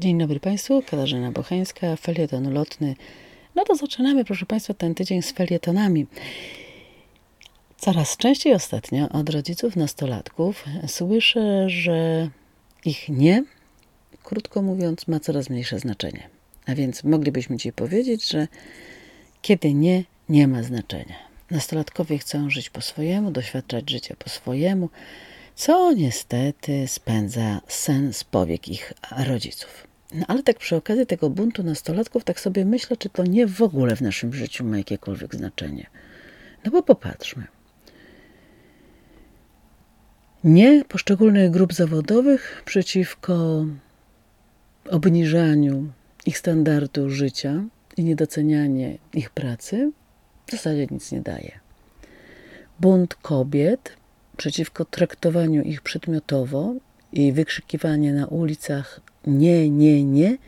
Dzień dobry Państwu, Katarzyna Bocheńska, felieton lotny. No to zaczynamy, proszę Państwa, ten tydzień z felietonami. Coraz częściej ostatnio od rodziców nastolatków słyszę, że ich nie, krótko mówiąc, ma coraz mniejsze znaczenie. A więc moglibyśmy Ci powiedzieć, że kiedy nie, nie ma znaczenia. Nastolatkowie chcą żyć po swojemu, doświadczać życia po swojemu, co niestety spędza sen z powiek ich rodziców. No ale tak przy okazji tego buntu nastolatków, tak sobie myślę, czy to nie w ogóle w naszym życiu ma jakiekolwiek znaczenie. No bo popatrzmy. Nie poszczególnych grup zawodowych przeciwko obniżaniu ich standardu życia i niedocenianie ich pracy w zasadzie nic nie daje. Bunt kobiet przeciwko traktowaniu ich przedmiotowo i wykrzykiwanie na ulicach nie, nie, nie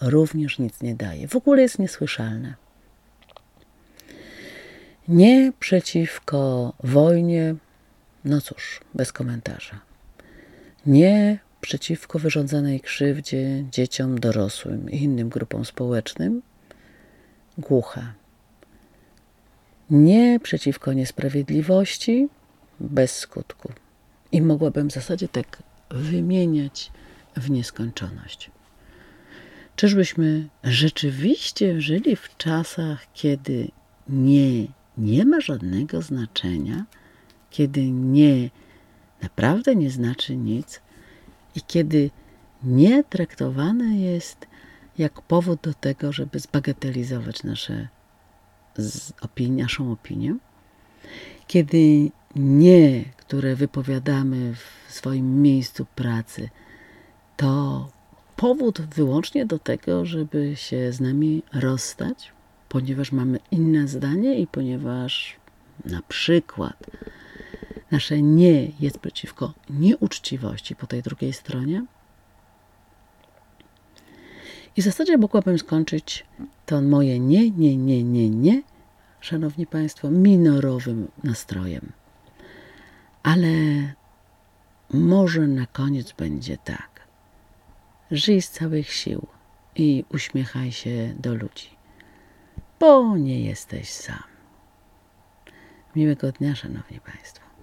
również nic nie daje. W ogóle jest niesłyszalne. Nie przeciwko wojnie, no cóż, bez komentarza. Nie przeciwko wyrządzanej krzywdzie dzieciom, dorosłym i innym grupom społecznym, głucha. Nie przeciwko niesprawiedliwości, bez skutku. I mogłabym w zasadzie tak wymieniać w nieskończoność. Czyżbyśmy rzeczywiście żyli w czasach, kiedy nie, nie ma żadnego znaczenia, kiedy nie naprawdę nie znaczy nic i kiedy nie traktowane jest jak powód do tego, żeby zbagatelizować nasze opinię, naszą opinię, kiedy nie, które wypowiadamy w swoim miejscu pracy, to powód wyłącznie do tego, żeby się z nami rozstać, ponieważ mamy inne zdanie i ponieważ na przykład nasze nie jest przeciwko nieuczciwości po tej drugiej stronie. I w zasadzie mogłabym skończyć to moje nie, nie, nie, nie, nie, szanowni Państwo, minorowym nastrojem. Ale może na koniec będzie tak. Żyj z całych sił i uśmiechaj się do ludzi, bo nie jesteś sam. Miłego dnia, Szanowni Państwo.